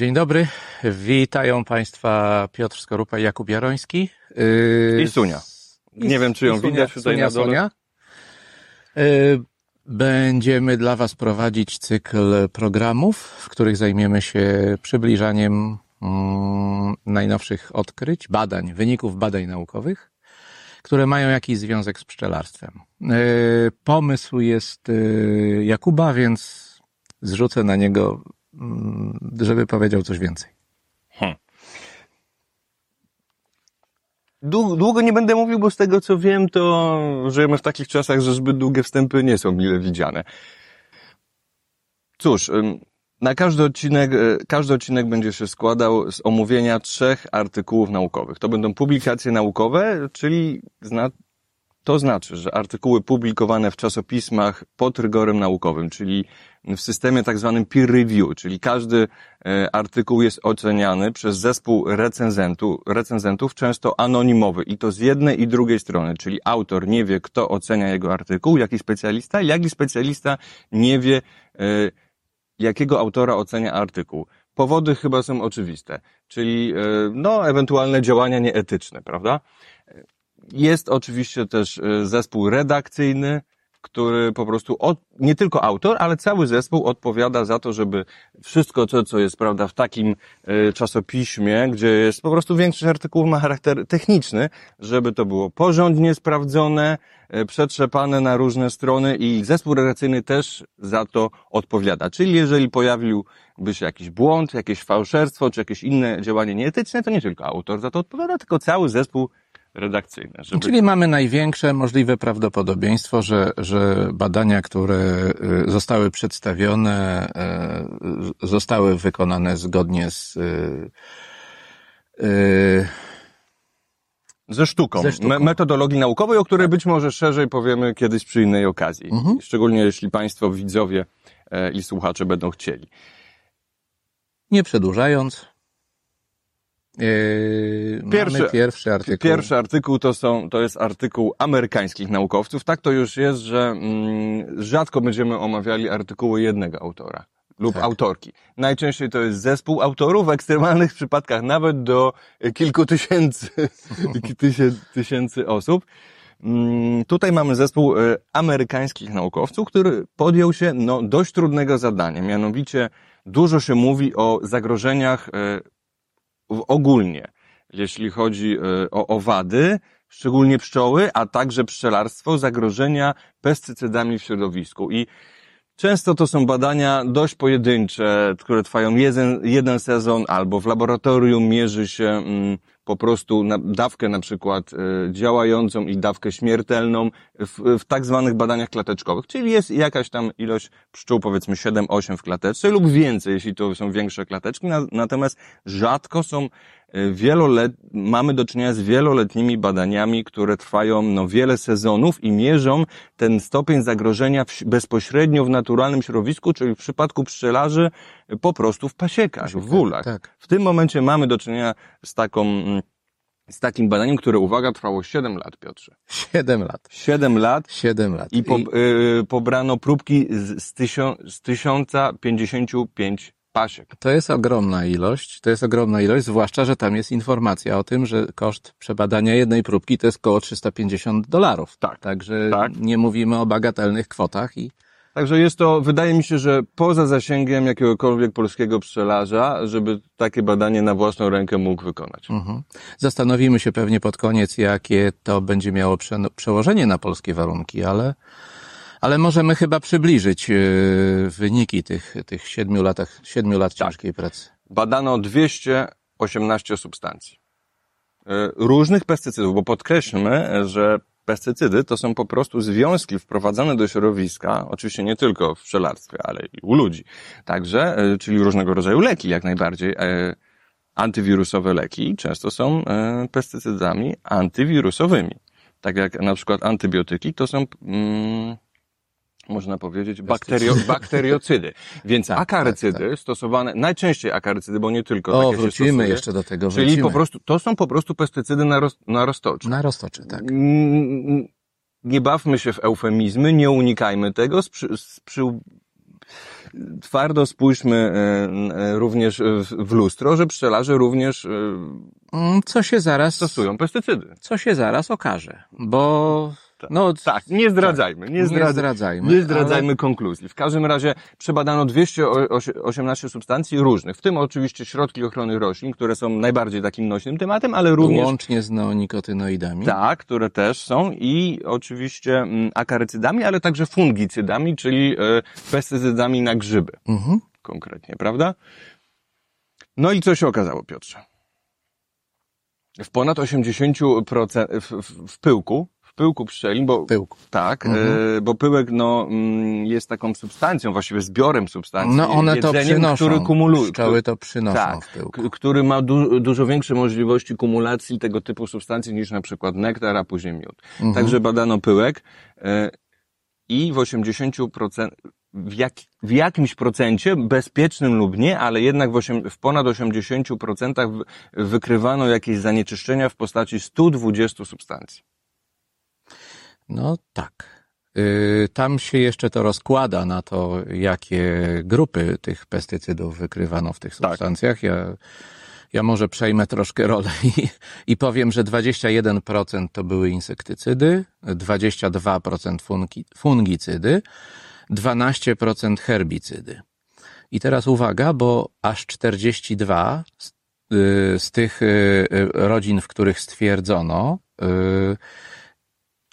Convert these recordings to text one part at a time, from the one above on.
Dzień dobry, witają Państwa Piotr Skorupa i Jakub Jaroński. Yy, I Sunia. Nie wiem, czy ją Sunia, widać tutaj Sunia, na dole. Sonia. Yy, Będziemy dla Was prowadzić cykl programów, w których zajmiemy się przybliżaniem mm, najnowszych odkryć, badań, wyników badań naukowych, które mają jakiś związek z pszczelarstwem. Yy, Pomysł jest yy, Jakuba, więc zrzucę na niego, żeby powiedział coś więcej. Dłu- Długo nie będę mówił, bo z tego co wiem, to żyjemy w takich czasach, że zbyt długie wstępy nie są mile widziane. Cóż, na każdy odcinek, e, każdy odcinek będzie się składał z omówienia trzech artykułów naukowych. To będą publikacje naukowe, czyli zna, to znaczy, że artykuły publikowane w czasopismach pod rygorem naukowym, czyli w systemie tak zwanym peer review, czyli każdy e, artykuł jest oceniany przez zespół recenzentu, recenzentów, często anonimowy i to z jednej i drugiej strony, czyli autor nie wie, kto ocenia jego artykuł, jaki specjalista, jak i specjalista nie wie, e, jakiego autora ocenia artykuł. Powody chyba są oczywiste, czyli e, no, ewentualne działania nieetyczne, prawda? Jest oczywiście też e, zespół redakcyjny, który po prostu, od, nie tylko autor, ale cały zespół odpowiada za to, żeby wszystko to, co jest, prawda, w takim e, czasopiśmie, gdzie jest po prostu większość artykułów ma charakter techniczny, żeby to było porządnie sprawdzone, e, przetrzepane na różne strony i zespół redakcyjny też za to odpowiada. Czyli jeżeli pojawiłby się jakiś błąd, jakieś fałszerstwo, czy jakieś inne działanie nieetyczne, to nie tylko autor za to odpowiada, tylko cały zespół redakcyjny. Żeby... Czyli mamy największe możliwe prawdopodobieństwo, że, że badania, które y, zostały przedstawione, y, zostały wykonane zgodnie z y, Ze sztuką, Ze sztuką. Me- metodologii naukowej, o której być może szerzej powiemy kiedyś przy innej okazji. Mhm. Szczególnie jeśli Państwo widzowie e, i słuchacze będą chcieli. nie przedłużając. Y, Pierwszy- pierwszy artykuł. Pierwszy artykuł to, są, to jest artykuł amerykańskich naukowców. Tak to już jest, że mm, rzadko będziemy omawiali artykuły jednego autora lub Tak. autorki. Najczęściej to jest zespół autorów, w ekstremalnych przypadkach nawet do kilku tysięcy, tysię- tysięcy osób. Mm, Tutaj mamy zespół e, amerykańskich naukowców, który podjął się no, dość trudnego zadania. Mianowicie dużo się mówi o zagrożeniach e, ogólnie, jeśli chodzi e, o owady, szczególnie pszczoły, a także pszczelarstwo, zagrożenia pestycydami w środowisku. I często to są badania dość pojedyncze, które trwają jeden, jeden sezon, albo w laboratorium mierzy się mm, po prostu na, dawkę na przykład e, działającą i dawkę śmiertelną w, w tak zwanych badaniach klateczkowych, czyli jest jakaś tam ilość pszczół, powiedzmy 7-8 w klateczce lub więcej, jeśli to są większe klateczki, na, natomiast rzadko są wielolet, mamy do czynienia z wieloletnimi badaniami, które trwają no, wiele sezonów i mierzą ten stopień zagrożenia w, bezpośrednio w naturalnym środowisku, czyli w przypadku pszczelarzy po prostu w pasiekach, w wólach. Tak. W tym momencie mamy do czynienia z taką, z takim badaniem, które, uwaga, trwało 7 lat, Piotrze. Siedem lat. 7 lat Siedem lat. i po, y, pobrano próbki z, z, tysio, z 1055 pasiek. To jest ogromna ilość, to jest ogromna ilość, zwłaszcza, że tam jest informacja o tym, że koszt przebadania jednej próbki to jest około 350 dolarów. Tak. Także Tak. nie mówimy o bagatelnych kwotach i Także jest to, wydaje mi się, że poza zasięgiem jakiegokolwiek polskiego pszczelarza, żeby takie badanie na własną rękę mógł wykonać. mhm. zastanowimy się pewnie pod koniec, jakie to będzie miało prze, przełożenie na polskie warunki, ale, ale możemy chyba przybliżyć yy, wyniki tych, tych siedmiu latach, siedmiu lat ciężkiej pracy. Badano 218 substancji. Y, Różnych pestycydów, bo podkreślmy, że pestycydy to są po prostu związki wprowadzane do środowiska, oczywiście nie tylko w pszczelarstwie, ale i u ludzi. Także, y, czyli różnego rodzaju leki, jak najbardziej. e, Antywirusowe leki często są e, pestycydami antywirusowymi. Tak jak na przykład antybiotyki to są, mm, można powiedzieć, bakterio, bakteriocydy. Więc Tak, akarycydy stosowane, najczęściej akarycydy, bo nie tylko O, takie wrócimy stosuje, jeszcze do tego, Czyli wrócimy. po prostu, to są po prostu pestycydy na, roz, na roztoczy. Na roztoczy, tak. Nie bawmy się w eufemizmy, nie unikajmy tego z, przy, z, przy, twardo spójrzmy e, e, również w, w lustro, że pszczelarze również e, Mm, Co się zaraz, stosują pestycydy. co się zaraz okaże, bo no Tak, nie zdradzajmy, nie, nie zdradzaj, zdradzajmy, nie zdradzajmy konkluzji. W każdym razie przebadano 218 substancji różnych, w tym oczywiście środki ochrony roślin, które są najbardziej takim nośnym tematem, ale również łącznie z neonikotynoidami. tak, które też są i oczywiście mm, akarycydami, ale także fungicydami, czyli e, pestycydami na grzyby Mhm. konkretnie, prawda? No i co się okazało, Piotrze? W ponad 80% w, w, w pyłku, pyłku pszczeli, bo Pyłku. tak, Mhm. e, bo pyłek no, mm, jest taką substancją, właściwie zbiorem substancji, No one to przynoszą. który kumuluje, Pszczoły to przynoszą tak, w pyłku. który ma du dużo większe możliwości kumulacji tego typu substancji niż na przykład nektar, a później miód. Mhm. Także badano pyłek e, i w 80%, w, jak, w jakimś procencie, bezpiecznym lub nie, ale jednak w, w ponad 80% w, wykrywano jakieś zanieczyszczenia w postaci 120 substancji. No tak. Y, Tam się jeszcze to rozkłada na to, jakie grupy tych pestycydów wykrywano w tych Tak. substancjach. Ja, ja może przejmę troszkę rolę i, i powiem, że 21% to były insektycydy, 22% fungi, fungicydy, 12% herbicydy. I teraz uwaga, bo aż 42 z, y, z tych y, rodzin, w których stwierdzono,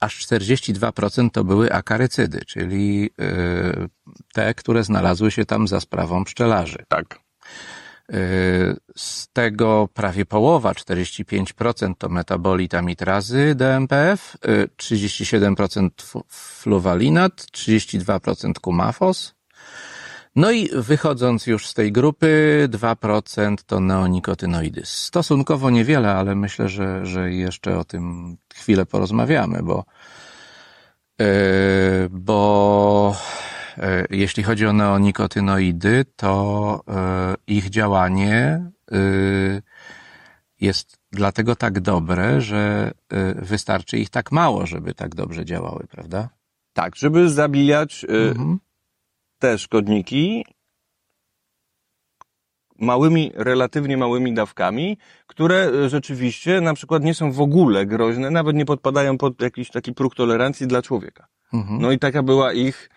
aż 42% to były akarycydy, czyli y, te, które znalazły się tam za sprawą pszczelarzy. Tak. Y, Z tego prawie połowa, 45% to metabolit amitrazy DMPF, y, 37% fu- fluwalinat, 32% kumafos. No i wychodząc już z tej grupy, 2% to neonikotynoidy. Stosunkowo niewiele, ale myślę, że, że jeszcze o tym chwilę porozmawiamy, bo, yy, bo yy, jeśli chodzi o neonikotynoidy, to yy, ich działanie jest dlatego tak dobre, że wystarczy ich tak mało, żeby tak dobrze działały, prawda? Tak, żeby zabijać Mhm. Te szkodniki małymi, relatywnie małymi dawkami, które y, rzeczywiście na przykład nie są w ogóle groźne, nawet nie podpadają pod jakiś taki próg tolerancji dla człowieka. Mhm. No i taka była ich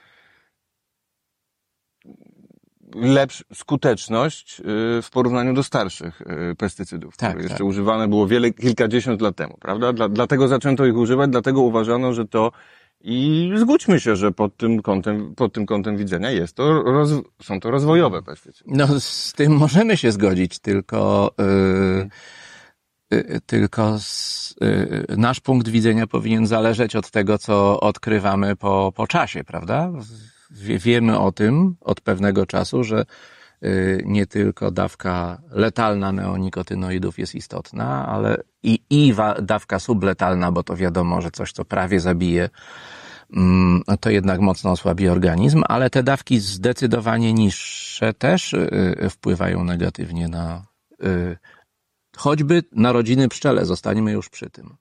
lepsza skuteczność y, w porównaniu do starszych y, pestycydów, Tak, które jeszcze tak. używane było wiele, kilkadziesiąt lat temu, prawda? Dla, dlatego zaczęto ich używać, dlatego uważano, że to i zgódźmy się, że pod tym kątem, pod tym kątem widzenia jest to, roz, są to rozwojowe pestycydy. No, z tym możemy się zgodzić, tylko, yy, yy, tylko z, yy, nasz punkt widzenia powinien zależeć od tego, co odkrywamy po, po czasie, prawda? Wie, wiemy o tym od pewnego czasu, że nie tylko dawka letalna neonikotynoidów jest istotna, ale i, i dawka subletalna, bo to wiadomo, że coś, co prawie zabije, mm, to jednak mocno osłabi organizm, ale te dawki zdecydowanie niższe też y, wpływają negatywnie na y, choćby narodziny pszczele. Zostańmy już przy tym.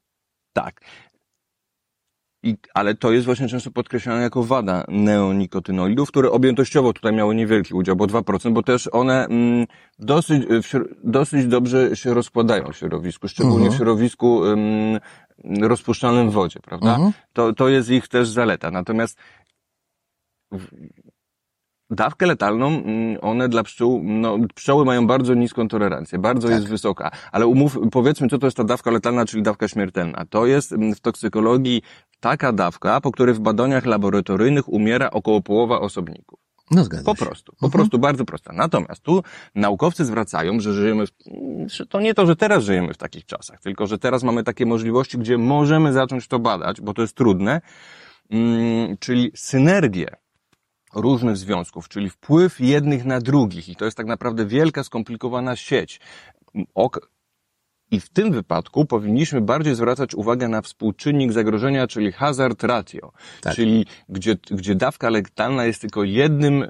Tak. I, ale to jest właśnie często podkreślane jako wada neonikotynoidów, które objętościowo tutaj miały niewielki udział, bo 2%, bo też one mm, dosyć, w dosyć dobrze się rozkładają w środowisku, szczególnie Mhm. w środowisku mm, rozpuszczalnym w wodzie, prawda? Mhm. To, to jest ich też zaleta. Natomiast w- dawkę letalną, mm, one dla pszczół, no, pszczoły mają bardzo niską tolerancję, bardzo Tak. jest wysoka. Ale umów, powiedzmy, co to jest ta dawka letalna, czyli dawka śmiertelna. To jest mm, w toksykologii taka dawka, po której w badaniach laboratoryjnych umiera około połowa osobników. No zgadza Po prostu, po Mhm. prostu bardzo prosta. Natomiast tu naukowcy zwracają, że żyjemy, w, że to nie to, że teraz żyjemy w takich czasach, tylko że teraz mamy takie możliwości, gdzie możemy zacząć to badać, bo to jest trudne, mm, czyli synergię różnych związków, czyli wpływ jednych na drugich i to jest tak naprawdę wielka, skomplikowana sieć. Ok, i w tym wypadku powinniśmy bardziej zwracać uwagę na współczynnik zagrożenia, czyli hazard ratio, Tak. czyli gdzie, gdzie dawka letalna jest tylko jednym, e,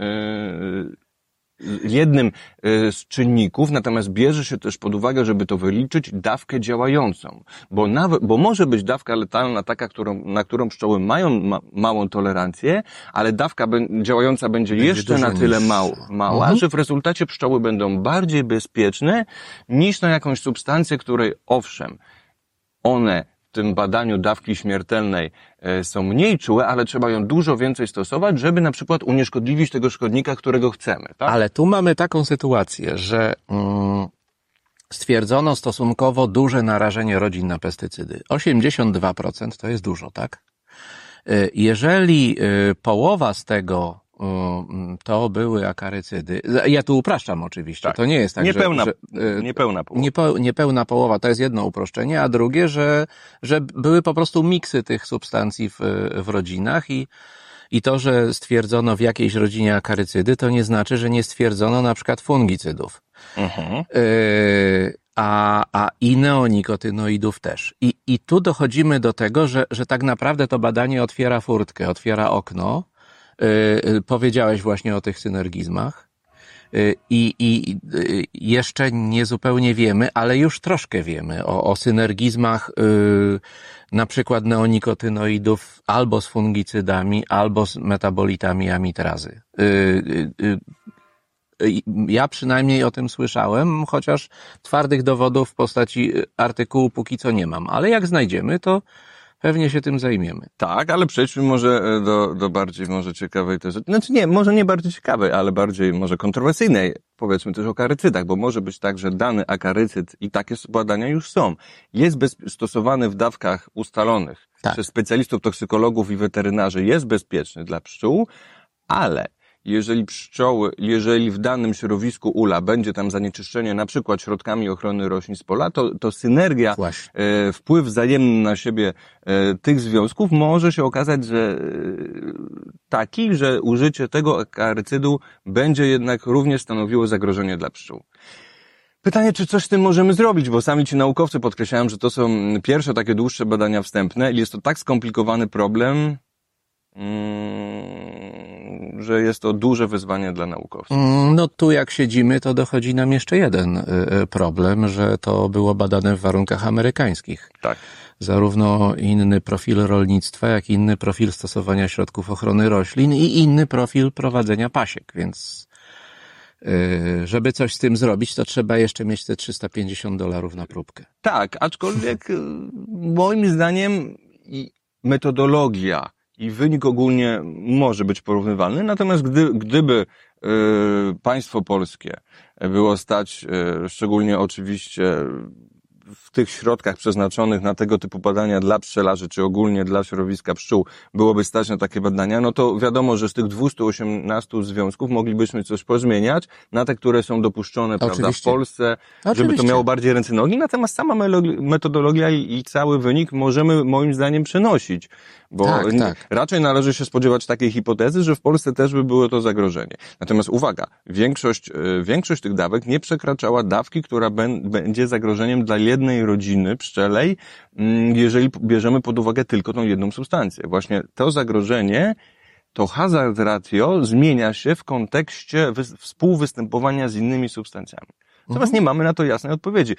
jednym y, z czynników, natomiast bierze się też pod uwagę, żeby to wyliczyć, dawkę działającą. Bo nawet, bo może być dawka letalna taka, którą, na którą pszczoły mają ma, małą tolerancję, ale dawka be, działająca będzie, Będzie jeszcze na tyle mał, mała, Mhm. że w rezultacie pszczoły będą bardziej bezpieczne niż na jakąś substancję, której owszem, one tym badaniu dawki śmiertelnej e, są mniej czułe, ale trzeba ją dużo więcej stosować, żeby na przykład unieszkodliwić tego szkodnika, którego chcemy. Tak? Ale tu mamy taką sytuację, że mm, stwierdzono stosunkowo duże narażenie rodzin na pestycydy. 82% to jest dużo, tak? Y, Jeżeli y, połowa z tego to były akarycydy, ja tu upraszczam oczywiście, Tak. to nie jest tak, Niepełna- że, że Niepełna połowa. Niepo, niepełna połowa to jest jedno uproszczenie, a drugie, że, że były po prostu miksy tych substancji w, w rodzinach i, i to, że stwierdzono w jakiejś rodzinie akarycydy, to nie znaczy, że nie stwierdzono na przykład fungicydów. Mhm. Yy, a, a i neonikotynoidów też. I, I tu dochodzimy do tego, że, że tak naprawdę to badanie otwiera furtkę, otwiera okno. Yy, powiedziałeś właśnie o tych synergizmach. Yy, I, i jeszcze nie zupełnie wiemy, ale już troszkę wiemy o, o synergizmach yy, na przykład neonikotynoidów albo z fungicydami, albo z metabolitami amitrazy. Yy, yy, ja przynajmniej o tym słyszałem, chociaż twardych dowodów w postaci artykułu póki co nie mam. Ale jak znajdziemy, to pewnie się tym zajmiemy. Tak, ale przejdźmy może e, do, do bardziej może ciekawej też, znaczy nie, może nie bardziej ciekawej, ale bardziej może kontrowersyjnej, powiedzmy też o karycydach, bo może być tak, że dany akarycyd i takie badania już są, jest bez, stosowany w dawkach ustalonych Tak. przez specjalistów, toksykologów i weterynarzy, jest bezpieczny dla pszczół, ale jeżeli pszczoły, jeżeli w danym środowisku ula będzie tam zanieczyszczenie na przykład środkami ochrony roślin z pola, to, to synergia e, wpływ wzajemny na siebie e, tych związków może się okazać, że e, taki, że użycie tego akarycydu będzie jednak również stanowiło zagrożenie dla pszczół. Pytanie, czy coś z tym możemy zrobić, bo sami ci naukowcy podkreślają, że to są pierwsze takie dłuższe badania wstępne i jest to tak skomplikowany problem, mm, że jest to duże wyzwanie dla naukowców. Mm, No tu jak siedzimy, to dochodzi nam jeszcze jeden y, y, problem, że to było badane w warunkach amerykańskich. Tak. Zarówno inny profil rolnictwa, jak i inny profil stosowania środków ochrony roślin i inny profil prowadzenia pasiek, więc y, żeby coś z tym zrobić, to trzeba jeszcze mieć te 350 dolarów na próbkę. Tak, aczkolwiek moim zdaniem metodologia i wynik ogólnie może być porównywalny, natomiast gdy, gdyby y, państwo polskie było stać, y, szczególnie oczywiście w tych środkach przeznaczonych na tego typu badania dla pszczelarzy, czy ogólnie dla środowiska pszczół, byłoby stać na takie badania, no to wiadomo, że z tych 218 związków moglibyśmy coś pozmieniać na te, które są dopuszczone prawda, w Oczywiście. Polsce, żeby to Oczywiście. miało bardziej ręce nogi, natomiast sama metodologia i, cały wynik możemy moim zdaniem przenosić, bo Tak, tak. raczej należy się spodziewać takiej hipotezy, że w Polsce też by było to zagrożenie. Natomiast uwaga, większość, y, większość tych dawek nie przekraczała dawki, która będzie zagrożeniem dla jednej rodziny pszczelej, mm, jeżeli bierzemy pod uwagę tylko tą jedną substancję. Właśnie to zagrożenie to hazard ratio zmienia się w kontekście wy- współwystępowania z innymi substancjami. Natomiast nie mamy na to jasnej odpowiedzi.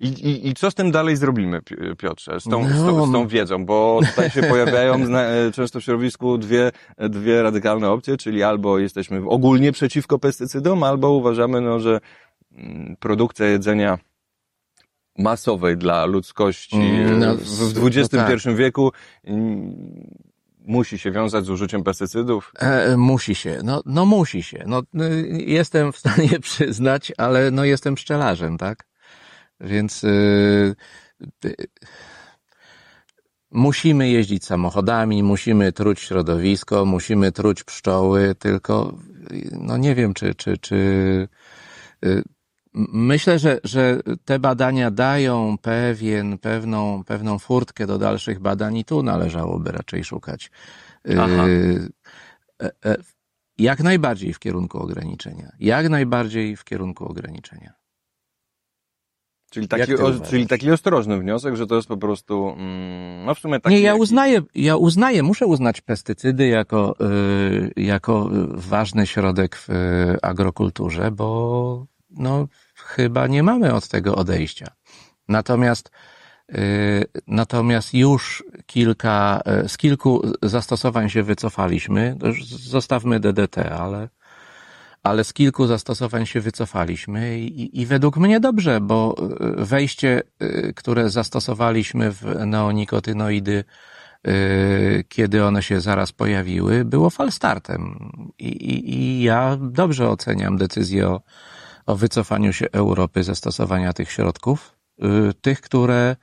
I, i, I co z tym dalej zrobimy, Pi- Piotrze, z tą, z tą, z tą wiedzą? Bo tutaj się pojawiają e, często w środowisku dwie, dwie radykalne opcje, czyli albo jesteśmy ogólnie przeciwko pestycydom, albo uważamy, no, że mm, produkcja jedzenia masowej dla ludzkości Mm, no, e, w, w XXI no tak. wieku musi się wiązać z użyciem pestycydów. E, musi się, no, no musi się. No, y, jestem w stanie przyznać, ale no jestem pszczelarzem, tak? Więc y, y, musimy jeździć samochodami, musimy truć środowisko, musimy truć pszczoły, tylko no nie wiem, czy, czy, czy y, Myślę, że, że te badania dają pewien, pewną, pewną furtkę do dalszych badań i tu należałoby raczej szukać. Aha. Y, e, e, Jak najbardziej w kierunku ograniczenia. Jak najbardziej w kierunku ograniczenia. Czyli taki, o, czyli taki ostrożny wniosek, że to jest po prostu, mm, no w sumie taki... Nie, ja uznaję, ja uznaję, muszę uznać pestycydy jako, y, jako y, ważny środek w agrokulturze, bo no, chyba nie mamy od tego odejścia. Natomiast, y, natomiast już kilka, y, z kilku zastosowań się wycofaliśmy. Zostawmy DDT, ale, ale z kilku zastosowań się wycofaliśmy i, i według mnie dobrze, bo y, wejście, które zastosowaliśmy w neonikotynoidy, kiedy one się zaraz pojawiły, było falstartem. I, i, i ja dobrze oceniam decyzję o, o wycofaniu się Europy ze stosowania tych środków, y, tych, które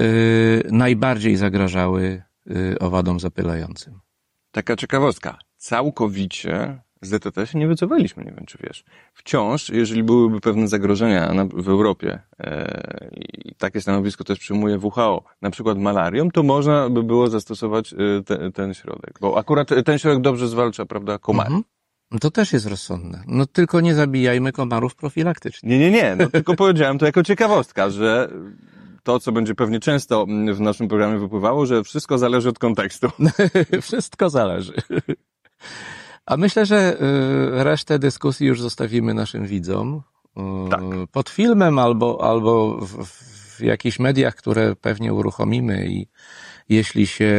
y, najbardziej zagrażały y, owadom zapylającym. Taka ciekawostka. Całkowicie z DTT się nie wycofaliśmy, nie wiem czy wiesz. Wciąż, jeżeli byłyby pewne zagrożenia na, w Europie, e, i takie stanowisko też przyjmuje WHO, na przykład malarią, to można by było zastosować e, te, ten środek. Bo akurat ten środek dobrze zwalcza, prawda, komary. Mhm. No To też jest rozsądne. No tylko nie zabijajmy komarów profilaktycznie. Nie, nie, nie, no tylko powiedziałem to jako ciekawostka, że to, co będzie pewnie często w naszym programie wypływało, że wszystko zależy od kontekstu. Wszystko zależy. A myślę, że y, resztę dyskusji już zostawimy naszym widzom. Y, Tak. Pod filmem albo, albo w, w jakichś mediach, które pewnie uruchomimy i jeśli się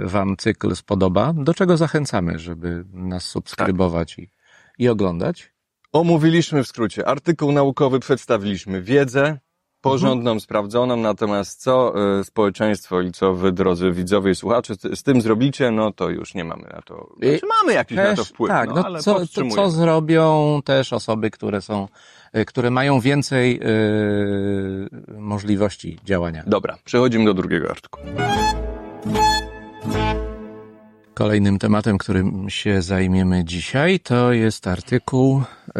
Wam cykl spodoba, do czego zachęcamy, żeby nas subskrybować i, i oglądać. Omówiliśmy w skrócie artykuł naukowy, przedstawiliśmy wiedzę porządną, sprawdzoną, natomiast co y, społeczeństwo i co wy, drodzy widzowie i słuchacze, z, tym zrobicie, no to już nie mamy na to, znaczy mamy jakiś na to Też, wpływ, tak, no, no, ale co, to, co zrobią też osoby, które są, y, które mają więcej y, możliwości działania. Dobra, przechodzimy do drugiego artykułu. Kolejnym tematem, którym się zajmiemy dzisiaj, to jest artykuł. y,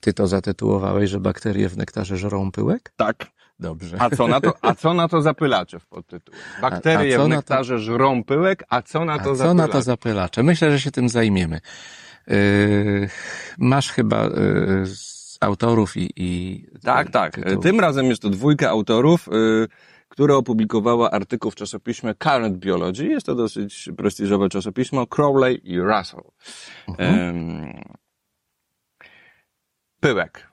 Ty to zatytułowałeś, że bakterie w nektarze żerą pyłek? Tak. Dobrze. A co na to, a co na to zapylacze w podtytule? Bakterie A- a co w na to- nektarze żrą pyłek, a co na A to co zapylacze? na to zapylacze? Myślę, że się tym zajmiemy. Y, Masz chyba z autorów i. i Tak, tak. Tym razem jest to dwójka autorów, która opublikowała artykuł w czasopiśmie Current Biology. Jest to dosyć prestiżowe czasopismo, Crowley i Russell. Mhm. Pyłek.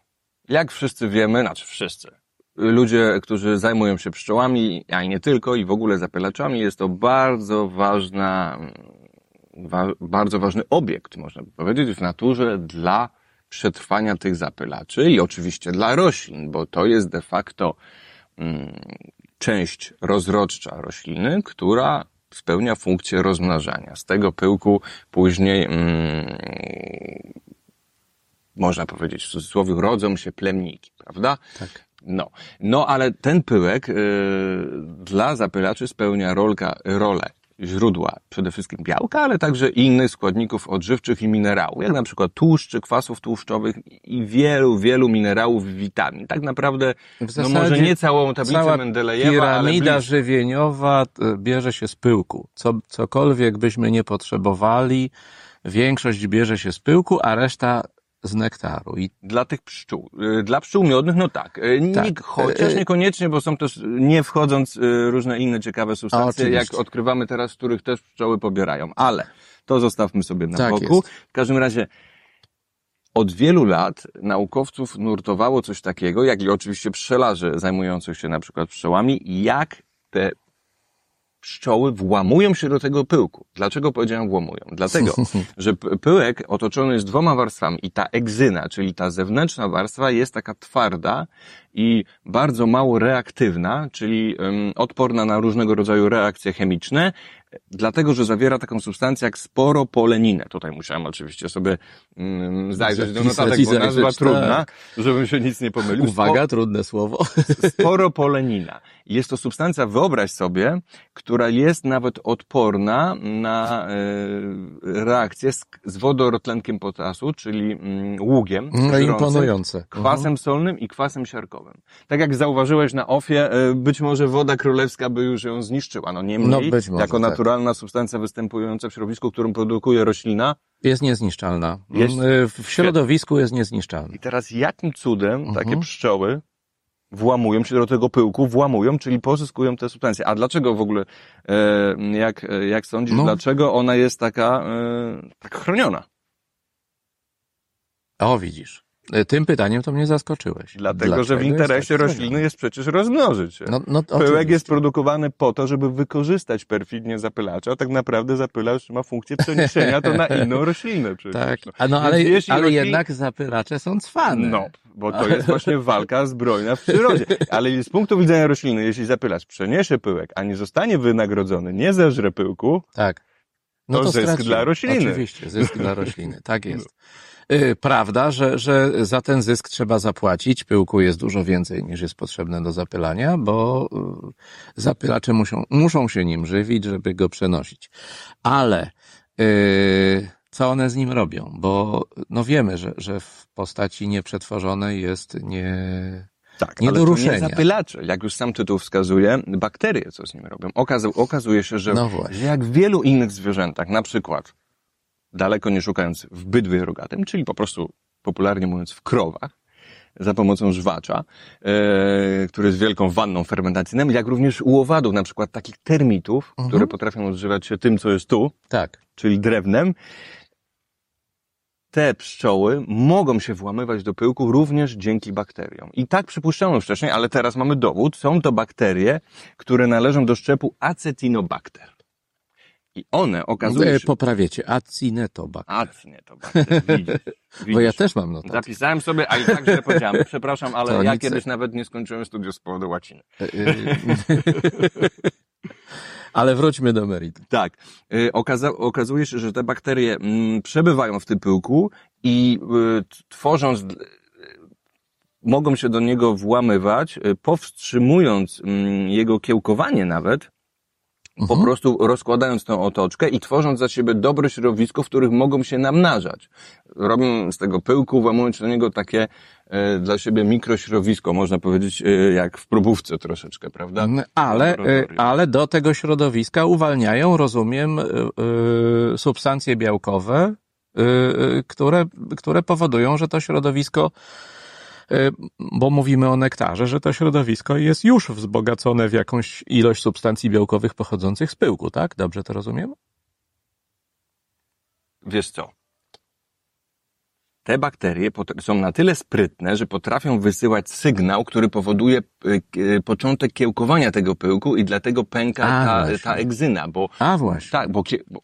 Jak wszyscy wiemy, znaczy wszyscy, ludzie, którzy zajmują się pszczołami, a nie tylko, i w ogóle zapylaczami, jest to bardzo ważna, mm, wa, bardzo ważny obiekt, można by powiedzieć, w naturze dla przetrwania tych zapylaczy i oczywiście dla roślin, bo to jest de facto mm, część rozrodcza rośliny, która spełnia funkcję rozmnażania. Z tego pyłku później mm, można powiedzieć w cudzysłowie rodzą się plemniki, prawda? Tak. No, no ale ten pyłek y, dla zapylaczy spełnia rolka, rolę źródła przede wszystkim białka, ale także innych składników odżywczych i minerałów, jak na przykład tłuszczy, kwasów tłuszczowych i wielu, wielu minerałów i witamin. Tak naprawdę, W no może nie całą tablicę Cała Mendelejewa, ale piramida blisko. żywieniowa e, bierze się z pyłku. Co, cokolwiek byśmy nie potrzebowali, większość bierze się z pyłku, a reszta z nektaru. I Dla tych pszczół. Y, Dla pszczół miodnych, no tak. Y, Nie, Tak. Chociaż Y, niekoniecznie, bo są też, nie wchodząc, różne inne ciekawe substancje, jak odkrywamy teraz, których też pszczoły pobierają. Ale to zostawmy sobie na Tak boku. jest. W każdym razie od wielu lat naukowców nurtowało coś takiego, jak i oczywiście pszczelarzy zajmujących się na przykład pszczołami, jak te pszczoły włamują się do tego pyłku. Dlaczego powiedziałem włamują? Dlatego, że pyłek otoczony jest dwoma warstwami i ta egzyna, czyli ta zewnętrzna warstwa jest taka twarda i bardzo mało reaktywna, czyli um, odporna na różnego rodzaju reakcje chemiczne, dlatego, że zawiera taką substancję jak sporopoleninę. Tutaj musiałem oczywiście sobie um, zajrzeć do notatek, bo nazwa trudna, tak. żebym się nic nie pomylił. uwaga, trudne słowo. sporopolenina. Jest to substancja, wyobraź sobie, która jest nawet odporna na e, reakcję z, z wodorotlenkiem potasu, czyli mm, ługiem, No, imponujące. kwasem solnym i kwasem siarkowym. Tak jak zauważyłeś na ofie, e, być może woda królewska by już ją zniszczyła. No niemniej, No, być może, jako tak. naturalna substancja występująca w środowisku, którą produkuje roślina. Jest niezniszczalna. Jest- Mm, W środowisku jest niezniszczalna. I teraz jakim cudem Mhm. takie pszczoły włamują się do tego pyłku, włamują, czyli pozyskują te substancje. A dlaczego w ogóle, e, jak, jak sądzisz, No. dlaczego ona jest taka, tak chroniona? O, widzisz. E, Tym pytaniem to mnie zaskoczyłeś. Dlatego, że w Dlaczego interesie jest tak rośliny jest przecież rozmnożyć się. No, no, Pyłek oczywiście. jest produkowany po to, żeby wykorzystać perfidnie zapylacza, a tak naprawdę zapylacz ma funkcję przeniesienia to na inną roślinę przecież. Tak, no. no, ale, ale roślin- jednak zapylacze są cwane. No, bo to jest właśnie walka zbrojna w przyrodzie. Ale z punktu widzenia rośliny, jeśli zapylacz przeniesie pyłek, a nie zostanie wynagrodzony, nie zeżre pyłku, Tak. No To to, zysk straciłem. dla rośliny. Oczywiście, zysk dla rośliny, tak jest. Y, Prawda, że, że za ten zysk trzeba zapłacić. Pyłku jest dużo więcej niż jest potrzebne do zapylania, bo y, zapylacze muszą, muszą się nim żywić, żeby go przenosić. Ale y, co one z nim robią? Bo no wiemy, że, że w postaci nieprzetworzonej jest nie, tak, Nie do ruszenia. nie zapylacze. Jak już sam tytuł wskazuje, bakterie co z nim robią. Okaza okazuje się, że, No że jak w wielu innych zwierzętach, na przykład daleko nie szukając w bydwie rogatym, czyli po prostu popularnie mówiąc w krowach, za pomocą żwacza, e, który jest wielką wanną fermentacyjną, jak również u owadów, na przykład takich termitów, Mhm. które potrafią odżywać się tym, co jest tu, tak. czyli drewnem, te pszczoły mogą się włamywać do pyłku również dzięki bakteriom. I tak przypuszczano wcześniej, ale teraz mamy dowód. Są to bakterie, które należą do szczepu Acetinobacter. I one okazuje E, się... Poprawiecie, acinetobak. Acetinobacter, widzisz. Bo ja widzisz. też mam notatki. Zapisałem sobie, a i tak źle powiedziałem. Przepraszam, ale To ja nic. kiedyś nawet nie skończyłem studiów z powodu łaciny. E, e, Ale wróćmy do meritum. Tak. Okaza okazuje się, że te bakterie mm, przebywają w tym pyłku i y, tworząc, y, mogą się do niego włamywać, y, powstrzymując mm, jego kiełkowanie nawet, po Mhm. prostu rozkładając tą otoczkę i tworząc za siebie dobre środowisko, w których mogą się namnażać. Robią z tego pyłku, włamując do niego takie e, dla siebie mikrośrodowisko, można powiedzieć, e, jak w próbówce troszeczkę, prawda? Mm, Ale, e, ale do tego środowiska uwalniają, rozumiem, e, e, substancje białkowe, e, które, które powodują, że to środowisko, bo mówimy o nektarze, że to środowisko jest już wzbogacone w jakąś ilość substancji białkowych pochodzących z pyłku, tak? Dobrze to rozumiem? Wiesz co? Te bakterie są na tyle sprytne, że potrafią wysyłać sygnał, który powoduje y, y, początek kiełkowania tego pyłku i dlatego pęka A, ta, ta egzyna, bo A właśnie. tak, bo, bo,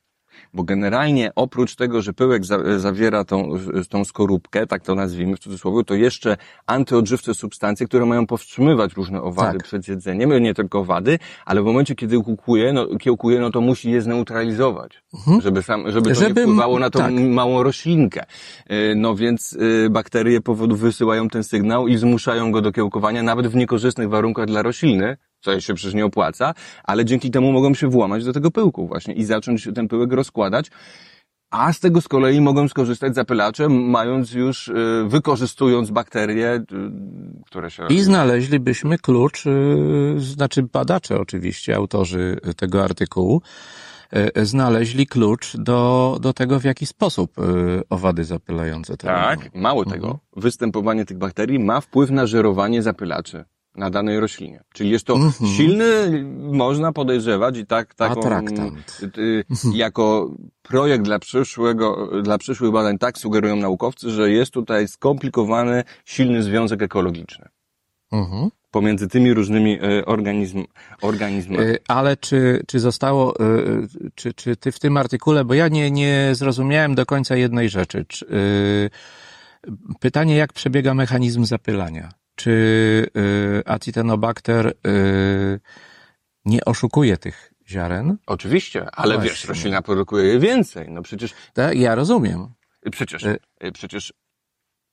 bo generalnie oprócz tego, że pyłek za, zawiera tą, tą skorupkę, tak to nazwijmy w cudzysłowie, to jeszcze antyodżywcze substancje, które mają powstrzymywać różne owady Tak. przed jedzeniem, nie tylko owady, ale w momencie, kiedy kiełkuje, no, kiełkuje, no to musi je zneutralizować, Mhm. żeby, sam, żeby to Żeby- nie wpływało na tą tak. małą roślinkę. Y, No więc y, bakterie powodu wysyłają ten sygnał i zmuszają go do kiełkowania, nawet w niekorzystnych warunkach dla rośliny, co się przecież nie opłaca, ale dzięki temu mogą się włamać do tego pyłku właśnie i zacząć ten pyłek rozkładać. A z tego z kolei mogą skorzystać zapylacze, mając już, y, wykorzystując bakterie, y, które się... I znaleźlibyśmy klucz, y, znaczy badacze oczywiście, autorzy tego artykułu, znaleźli klucz do, do tego, w jaki sposób owady zapylające to robią. Tak, mało tego. Występowanie tych bakterii ma wpływ na żerowanie zapylaczy na danej roślinie. Czyli jest to Mhm. silny, można podejrzewać i tak, taką, Atraktant. y, y, jako projekt dla przyszłego, dla przyszłych badań tak sugerują naukowcy, że jest tutaj skomplikowany, silny związek ekologiczny Mhm. pomiędzy tymi różnymi y, organizm, organizmami. Y, Ale czy, czy zostało, czy, czy ty w tym artykule, bo ja nie, nie zrozumiałem do końca jednej rzeczy. Czy, pytanie, jak przebiega mechanizm zapylania? Czy y, Acetylobacter y, nie oszukuje tych ziaren? Oczywiście, ale wiesz, właśnie. roślina produkuje je więcej. No przecież Tak, ja rozumiem. Przecież, Y- przecież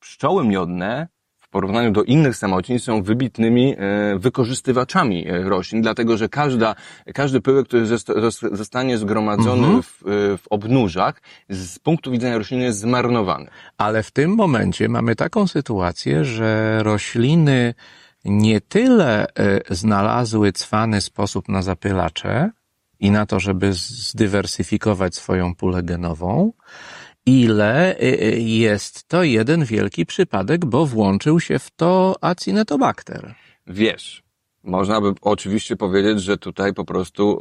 pszczoły miodne porównaniu do innych samocin są wybitnymi e, wykorzystywaczami e, roślin, dlatego że każda, każdy pyłek, który zosta- zos- zostanie zgromadzony Mhm. w, e, w obnóżach, z punktu widzenia rośliny jest zmarnowany. Ale w tym momencie mamy taką sytuację, że rośliny nie tyle znalazły cwany sposób na zapylacze i na to, żeby zdywersyfikować swoją pulę genową, ile e, e, jest to jeden wielki przypadek, bo włączył się w to acinetobacter. wiesz, można by oczywiście powiedzieć, że tutaj po prostu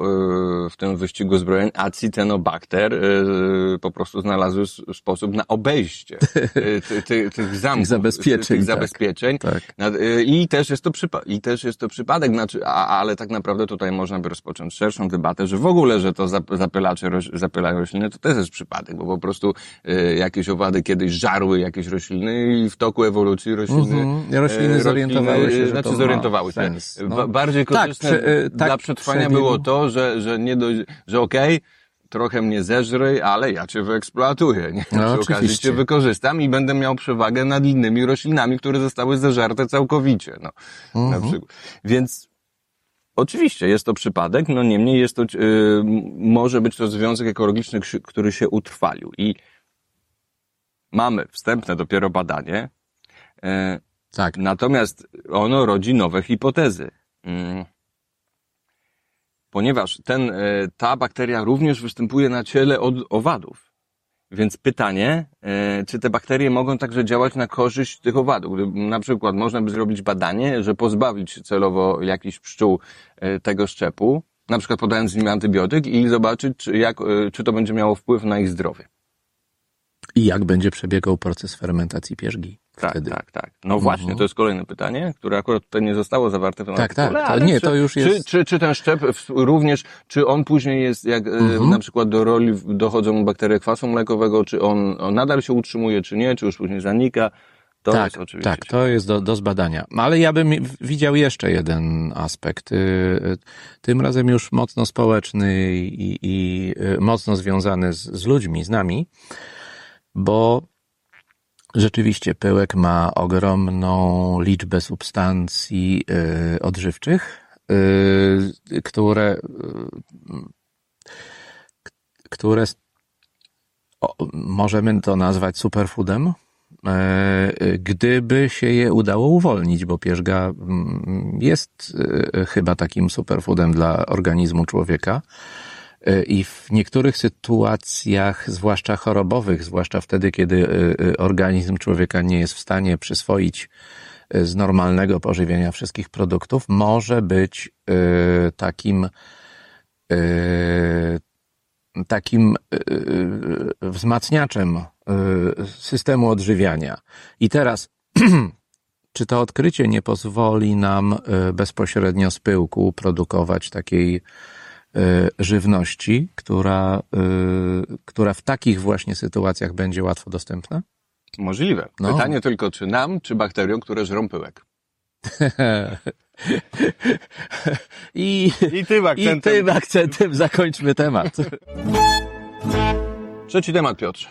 yy, w tym wyścigu zbrojeń acitenobakter yy, po prostu znalazły sposób na obejście ty, ty, tych zamków, zabezpieczeń, tych tak. zabezpieczeń. Tak. Yy, I też jest to przypa- i też jest to przypadek, znaczy, a, ale tak naprawdę tutaj można by rozpocząć szerszą debatę, że w ogóle, że to zap- zapylacze roś, zapylają rośliny, to też jest przypadek, bo po prostu jakieś owady kiedyś żarły jakieś rośliny i w toku ewolucji rośliny Mhm. Rośliny e, zorientowały się, że znaczy to zorientowały się. sens, no. Ba- Bardziej Tak, korzystne prze- e, tak dla przetrwania przebiegł. było to, że, że nie dość, że okej, trochę mnie zeżrej, ale ja cię wyeksploatuję, nie? No, Przy okazji cię wykorzystam i będę miał przewagę nad innymi roślinami, które zostały zeżarte całkowicie, no. Mhm. Na przykład. Więc Oczywiście jest to przypadek, no niemniej jest to, yy, może być to związek ekologiczny, który się utrwalił. I mamy wstępne dopiero badanie, yy, Tak. Natomiast ono rodzi nowe hipotezy. Mm. Ponieważ ten, e, ta bakteria również występuje na ciele od owadów. Więc pytanie, e, czy te bakterie mogą także działać na korzyść tych owadów? Na przykład można by zrobić badanie, że pozbawić celowo jakichś pszczół e, tego szczepu, na przykład podając im antybiotyk i zobaczyć, czy, jak, czy to będzie miało wpływ na ich zdrowie. I jak będzie przebiegał proces fermentacji pierzgi Tak, wtedy? tak, tak. No właśnie, to jest kolejne pytanie, które akurat tutaj nie zostało zawarte w tym Tak, tak, artykule, ale nie, czy, to już czy, jest- Czy, czy ten szczep również, czy on później jest, jak e, Mhm. na przykład do roli dochodzą bakterie kwasu mlekowego, czy on, on nadal się utrzymuje, czy nie, czy już później zanika, to tak, jest oczywiście. tak, to jest do, do zbadania. Ale ja bym widział jeszcze jeden aspekt. y, y, Tym razem już mocno społeczny i, i y, mocno związany z, z ludźmi, z nami, bo rzeczywiście pyłek ma ogromną liczbę substancji y, odżywczych, y, które, y, które możemy to nazwać superfoodem, gdyby się je udało uwolnić, bo pierzga mm, jest chyba takim superfoodem dla organizmu człowieka. E, I w niektórych sytuacjach, zwłaszcza chorobowych, zwłaszcza wtedy, kiedy e, e, organizm człowieka nie jest w stanie przyswoić z normalnego pożywienia wszystkich produktów, może być takim takim wzmacniaczem systemu odżywiania. I teraz, czy to odkrycie nie pozwoli nam bezpośrednio z pyłku produkować takiej żywności, która, y, która w takich właśnie sytuacjach będzie łatwo dostępna? Możliwe. No. Pytanie tylko, czy nam, czy bakteriom, które żrą pyłek. I, I tym I tym akcentem zakończmy temat. Trzeci temat, Piotrze.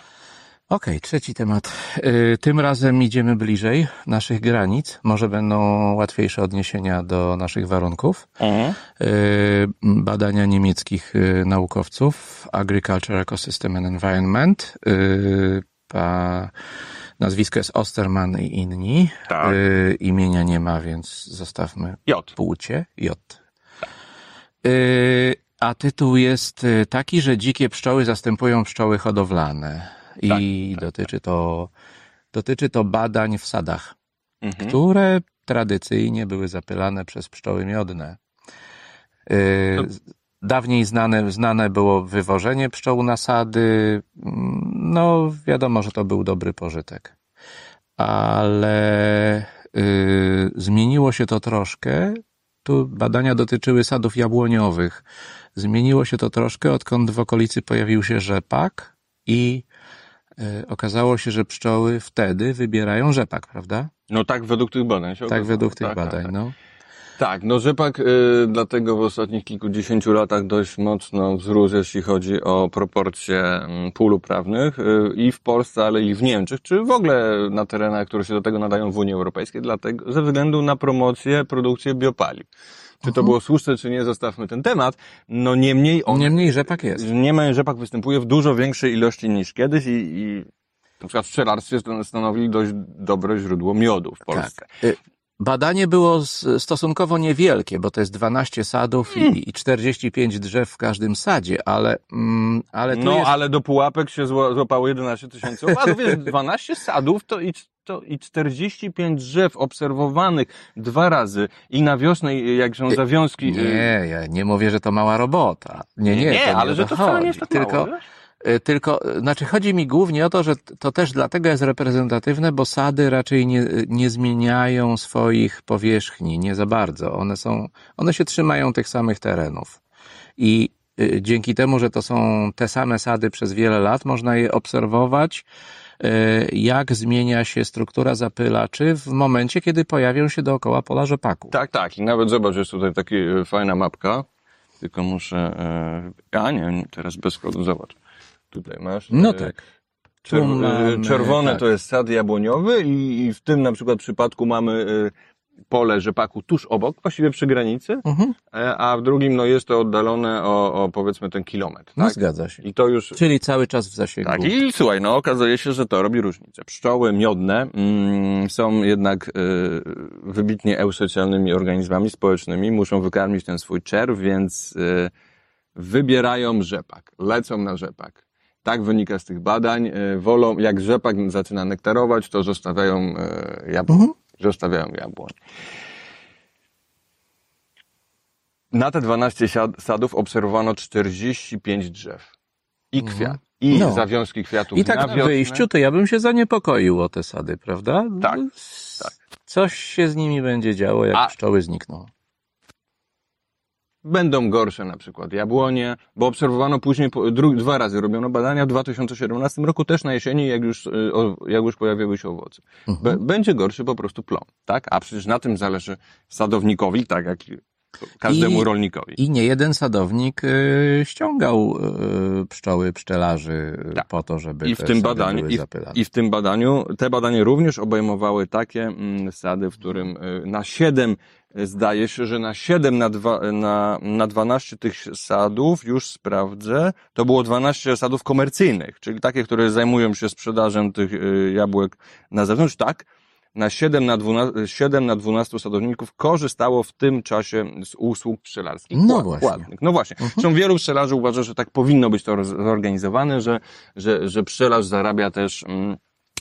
Okej, trzeci temat. Y, Tym razem idziemy bliżej naszych granic. Może będą łatwiejsze odniesienia do naszych warunków. Y, Badania niemieckich y, naukowców Agriculture Ecosystem and Environment. Pa, nazwisko jest Osterman i inni. Tak. Imienia nie ma, więc zostawmy J. płcie J. A tytuł jest taki, że dzikie pszczoły zastępują pszczoły hodowlane. I dotyczy to, dotyczy to badań w sadach, Mhm. które tradycyjnie były zapylane przez pszczoły miodne. Y, To- Dawniej znane, znane było wywożenie pszczół na sady. No, wiadomo, że to był dobry pożytek. Ale y, zmieniło się to troszkę. Tu badania dotyczyły sadów jabłoniowych. Zmieniło się to troszkę, odkąd w okolicy pojawił się rzepak i okazało się, że pszczoły wtedy wybierają rzepak, prawda? No tak według tych badań się Tak, okazało. według tych Tak, badań, tak, tak. no. Tak, no rzepak y, dlatego w ostatnich kilkudziesięciu latach dość mocno wzrósł, jeśli chodzi o proporcje mm, pól uprawnych y, i w Polsce, ale i w Niemczech, czy w ogóle na terenach, które się do tego nadają w Unii Europejskiej, dlatego ze względu na promocję, produkcję biopaliw. Czy to było słuszne, czy nie, zostawmy ten temat. No niemniej on, Niemniej rzepak jest. niemniej rzepak występuje w dużo większej ilości niż kiedyś i, i na przykład w pszczelarstwie stan- stanowili dość dobre źródło miodu w Polsce. Tak. Y, Badanie było stosunkowo niewielkie, bo to jest 12 sadów Hmm. i, i 45 drzew w każdym sadzie, ale, mm, ale No, jest... ale do pułapek się zła, złapało 11 tysięcy owadów. Wiesz, 12 sadów to i to i 45 drzew obserwowanych dwa razy i na wiosnę, jak są zawiązki. y, Nie, ja nie mówię, że to mała robota. Nie, nie, nie, ale że to wcale nie jest tak Tylko, mało, wiesz? y, tylko, y, znaczy chodzi mi głównie o to, że to też dlatego jest reprezentatywne, bo sady raczej nie, nie zmieniają swoich powierzchni, nie za bardzo. One są, one się trzymają tych samych terenów. I dzięki temu, że to są te same sady przez wiele lat, można je obserwować, jak zmienia się struktura zapylaczy w momencie, kiedy pojawią się dookoła pola rzepaku. Tak, tak. I nawet zobacz, jest tutaj taka e, fajna mapka. Tylko muszę. E, a nie, teraz bez kodu, zobacz. Tutaj masz. No tak. Czerw- mamy, czerwone tak. to jest sad jabłoniowy i, i w tym na przykład przypadku mamy pole rzepaku tuż obok, właściwie przy granicy, Mhm. e, a w drugim no jest to oddalone o, o powiedzmy ten kilometr. No Tak? zgadza się. I to już Czyli cały czas w zasięgu. tak, i słuchaj, no okazuje się, że to robi różnicę. Pszczoły miodne mm, są jednak y, wybitnie eusocjalnymi organizmami społecznymi, muszą wykarmić ten swój czerw, więc y, wybierają rzepak, lecą na rzepak. Tak wynika z tych badań. Wolą, jak rzepak zaczyna nektarować, to zostawiają jabłoń. Mhm. Zostawiają jabłoń. Na te 12 siad- sadów obserwowano 45 drzew. I kwiat. I No. zawiązki kwiatów I tak na na wyjściu to ja bym się zaniepokoił o te sady, prawda? Tak, tak. Coś się z nimi będzie działo, jak A- pszczoły znikną. Będą gorsze na przykład jabłonie, bo obserwowano później, dwa razy robiono badania w 2017 roku, też na jesieni, jak już, y, jak już pojawiły się owoce. Mhm. Będzie gorszy po prostu plon, tak? A przecież na tym zależy sadownikowi, tak jak każdemu I- rolnikowi. I nie jeden sadownik y, ściągał y, pszczoły pszczelarzy y, Tak. po to, żeby I w tym badaniu, i w, i w tym badaniu, te badania również obejmowały takie mm, sady, w którym y, na 7, y, zdaje się, że na 7 na, dwa, na, na 12 tych sadów, już sprawdzę, to było 12 sadów komercyjnych, czyli takie, które zajmują się sprzedażą tych y, jabłek na zewnątrz, tak. Na 7 na, 12, 7 na 12 sadowników korzystało w tym czasie z usług pszczelarskich. No właśnie. Płatnych. No właśnie. Zresztą wielu pszczelarzy uważa, że tak powinno być to zorganizowane, że, że, że pszczelarz zarabia też mm,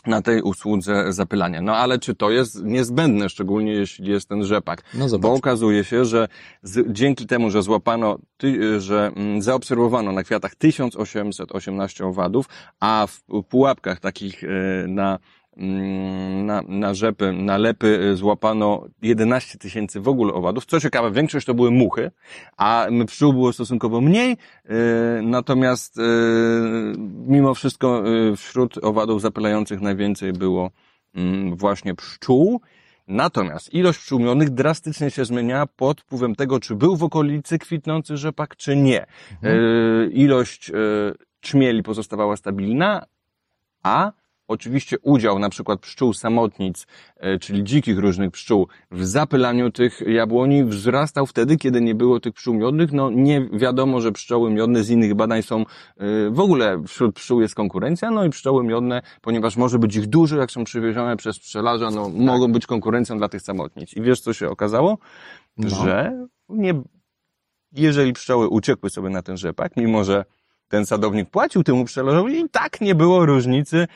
na tej usłudze zapylania. No ale czy to jest niezbędne, szczególnie jeśli jest ten rzepak? No Bo okazuje się, że z, dzięki temu, że złapano, ty, że mm, zaobserwowano na kwiatach 1818 owadów, a w pułapkach takich e, na na, na rzepy, na lepy e, złapano 11 tysięcy w ogóle owadów. Co ciekawe, większość to były muchy, a pszczół było stosunkowo mniej, e, natomiast e, mimo wszystko wśród owadów zapylających najwięcej było mm, właśnie pszczół. Natomiast ilość pszczół miodnych drastycznie się zmieniała pod wpływem tego, czy był w okolicy kwitnący rzepak, czy nie. Mhm. Ilość czmieli pozostawała stabilna, a oczywiście udział na przykład pszczół samotnic, e, czyli dzikich różnych pszczół w zapylaniu tych jabłoni wzrastał wtedy, kiedy nie było tych pszczół miodnych. No nie wiadomo, że pszczoły miodne z innych badań są, e, w ogóle wśród pszczół jest konkurencja, no i pszczoły miodne, ponieważ może być ich dużo, jak są przywiezione przez pszczelarza, no mogą być konkurencją dla tych samotnic. I wiesz, co się okazało? No. Że nie, jeżeli pszczoły uciekły sobie na ten rzepak, mimo że ten sadownik płacił temu pszczelarzowi i tak nie było różnicy e,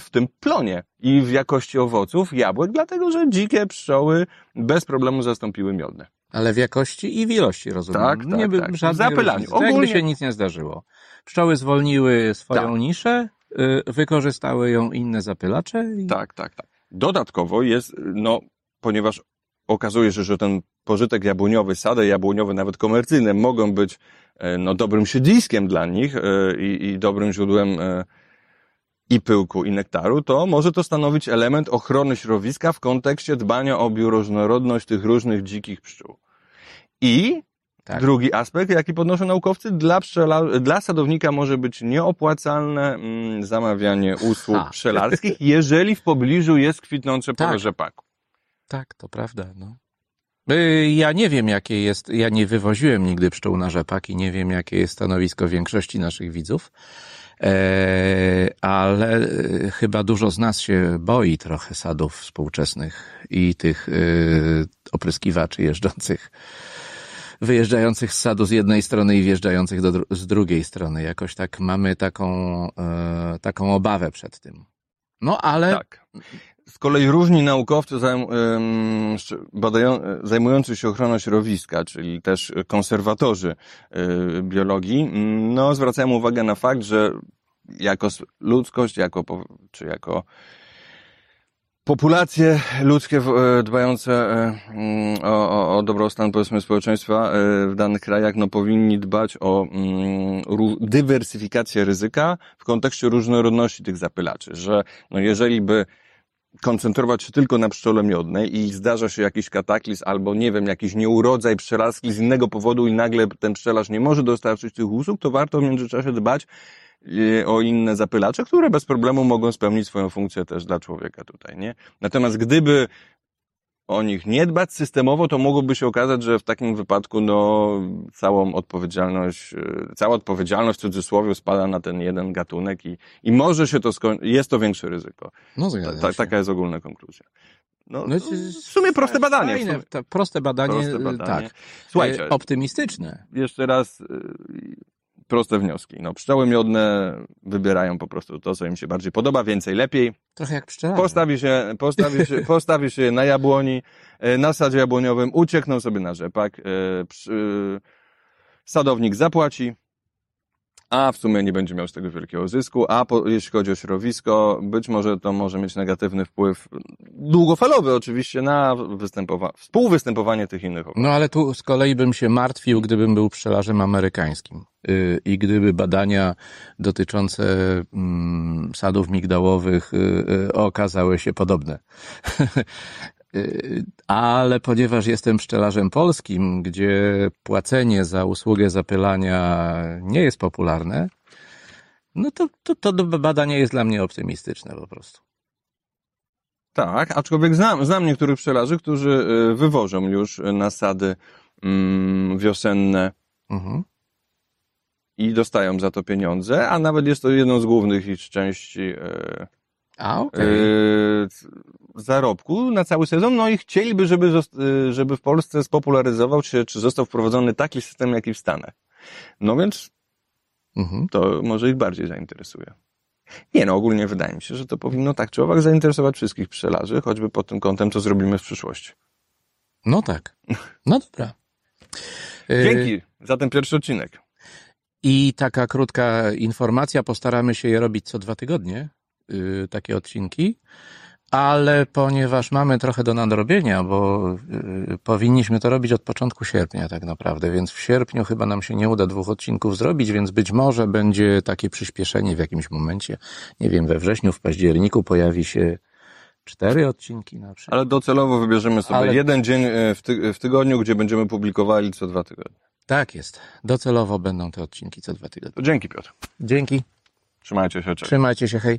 w tym plonie i w jakości owoców, jabłek, dlatego że dzikie pszczoły bez problemu zastąpiły miodne. Ale w jakości i w ilości, rozumiem. Tak, tak, nie by tak. W zapylaniu. różnicy. To Jakby Ogólnie- się nic nie zdarzyło. Pszczoły zwolniły swoją Tak. niszę, y, wykorzystały ją inne zapylacze i Tak, tak, tak. Dodatkowo jest, no, ponieważ okazuje się, że ten pożytek jabłoniowy, sady jabłoniowe, nawet komercyjne, mogą być no, dobrym siedliskiem dla nich e, i, i dobrym źródłem e, i pyłku, i nektaru, to może to stanowić element ochrony środowiska w kontekście dbania o bioróżnorodność tych różnych dzikich pszczół. I Tak. drugi aspekt, jaki podnoszą naukowcy, dla, pszczela, dla sadownika może być nieopłacalne mm, zamawianie usług Ha. pszczelarskich, jeżeli w pobliżu jest kwitnące pole Tak. rzepaku. Tak, to prawda, no. Y, Ja nie wiem, jakie jest, ja nie wywoziłem nigdy pszczół na rzepak i nie wiem, jakie jest stanowisko większości naszych widzów, e, ale e, chyba dużo z nas się boi trochę sadów współczesnych i tych e, opryskiwaczy jeżdżących, wyjeżdżających z sadu z jednej strony i wjeżdżających do, z drugiej strony. Jakoś tak mamy taką, e, taką obawę przed tym. No ale Tak. Z kolei różni naukowcy zajmujący się ochroną środowiska, czyli też konserwatorzy y, biologii, no, zwracają uwagę na fakt, że jako ludzkość, jako, czy jako populacje ludzkie e, dbające e, mm, o, o, o dobrostan powiedzmy społeczeństwa e, w danych krajach no, powinni dbać o mm, dywersyfikację ryzyka w kontekście różnorodności tych zapylaczy, że no, jeżeli by koncentrować się tylko na pszczole miodnej i zdarza się jakiś kataklizm albo nie wiem, jakiś nieurodzaj pszczelarski z innego powodu i nagle ten pszczelarz nie może dostarczyć tych usług, to warto w międzyczasie dbać e, o inne zapylacze, które bez problemu mogą spełnić swoją funkcję też dla człowieka tutaj, nie? Natomiast gdyby o nich nie dbać systemowo, to mogłoby się okazać, że w takim wypadku no, całą odpowiedzialność, e, cała odpowiedzialność w cudzysłowie spada na ten jeden gatunek i, i może się to skończyć, jest to większe ryzyko. no Ta, ta, taka jest ogólna konkluzja. No, No, w sumie proste badanie. Fajne, sumie proste badanie, proste badanie. tak. Słuchajcie, E, Optymistyczne. jeszcze raz proste wnioski. No, pszczoły miodne wybierają po prostu to, co im się bardziej podoba, więcej, lepiej. Trochę jak pszczelarze. Postawi się, postawi się, postawi się na jabłoni, e, na sadzie jabłoniowym, uciekną sobie na rzepak, e, przy- sadownik zapłaci, a w sumie nie będzie miał z tego wielkiego zysku, a po, jeśli chodzi o środowisko, być może to może mieć negatywny wpływ, długofalowy oczywiście, na występowa- współwystępowanie tych innych. No ale tu z kolei bym się martwił, gdybym był pszczelarzem amerykańskim Yy, i gdyby badania dotyczące mm, sadów migdałowych yy, yy, okazały się podobne. Yy, Ale ponieważ jestem pszczelarzem polskim, gdzie płacenie za usługę zapylania nie jest popularne, no to, to, to badanie jest dla mnie optymistyczne po prostu. Tak, aczkolwiek znam, znam niektórych pszczelarzy, którzy y, wywożą już nasady mm, wiosenne Mhm. i dostają za to pieniądze, a nawet jest to jedną z głównych ich części e, A, okej. e, zarobku na cały sezon. No i chcieliby, żeby, e, żeby w Polsce spopularyzował się, czy został wprowadzony taki system, jaki w Stanach. No więc Mhm. to może ich bardziej zainteresuje. Nie no, ogólnie wydaje mi się, że to powinno tak czy owak zainteresować wszystkich pszczelarzy, choćby pod tym kątem, co zrobimy w przyszłości. No tak. No dobra. Dzięki za ten pierwszy odcinek. I taka krótka informacja, postaramy się je robić co dwa tygodnie, takie odcinki, ale ponieważ mamy trochę do nadrobienia, bo yy, powinniśmy to robić od początku sierpnia tak naprawdę, więc w sierpniu chyba nam się nie uda dwóch odcinków zrobić, więc być może będzie takie przyspieszenie w jakimś momencie. Nie wiem, we wrześniu, w październiku pojawi się cztery odcinki na przykład. Ale docelowo wybierzemy sobie Ale- jeden dzień e, w, ty w tygodniu, gdzie będziemy publikowali co dwa tygodnie. Tak jest. Docelowo będą te odcinki co dwa tygodnie. To dzięki Piotr. Dzięki. Trzymajcie się, cześć. Trzymajcie się, hej.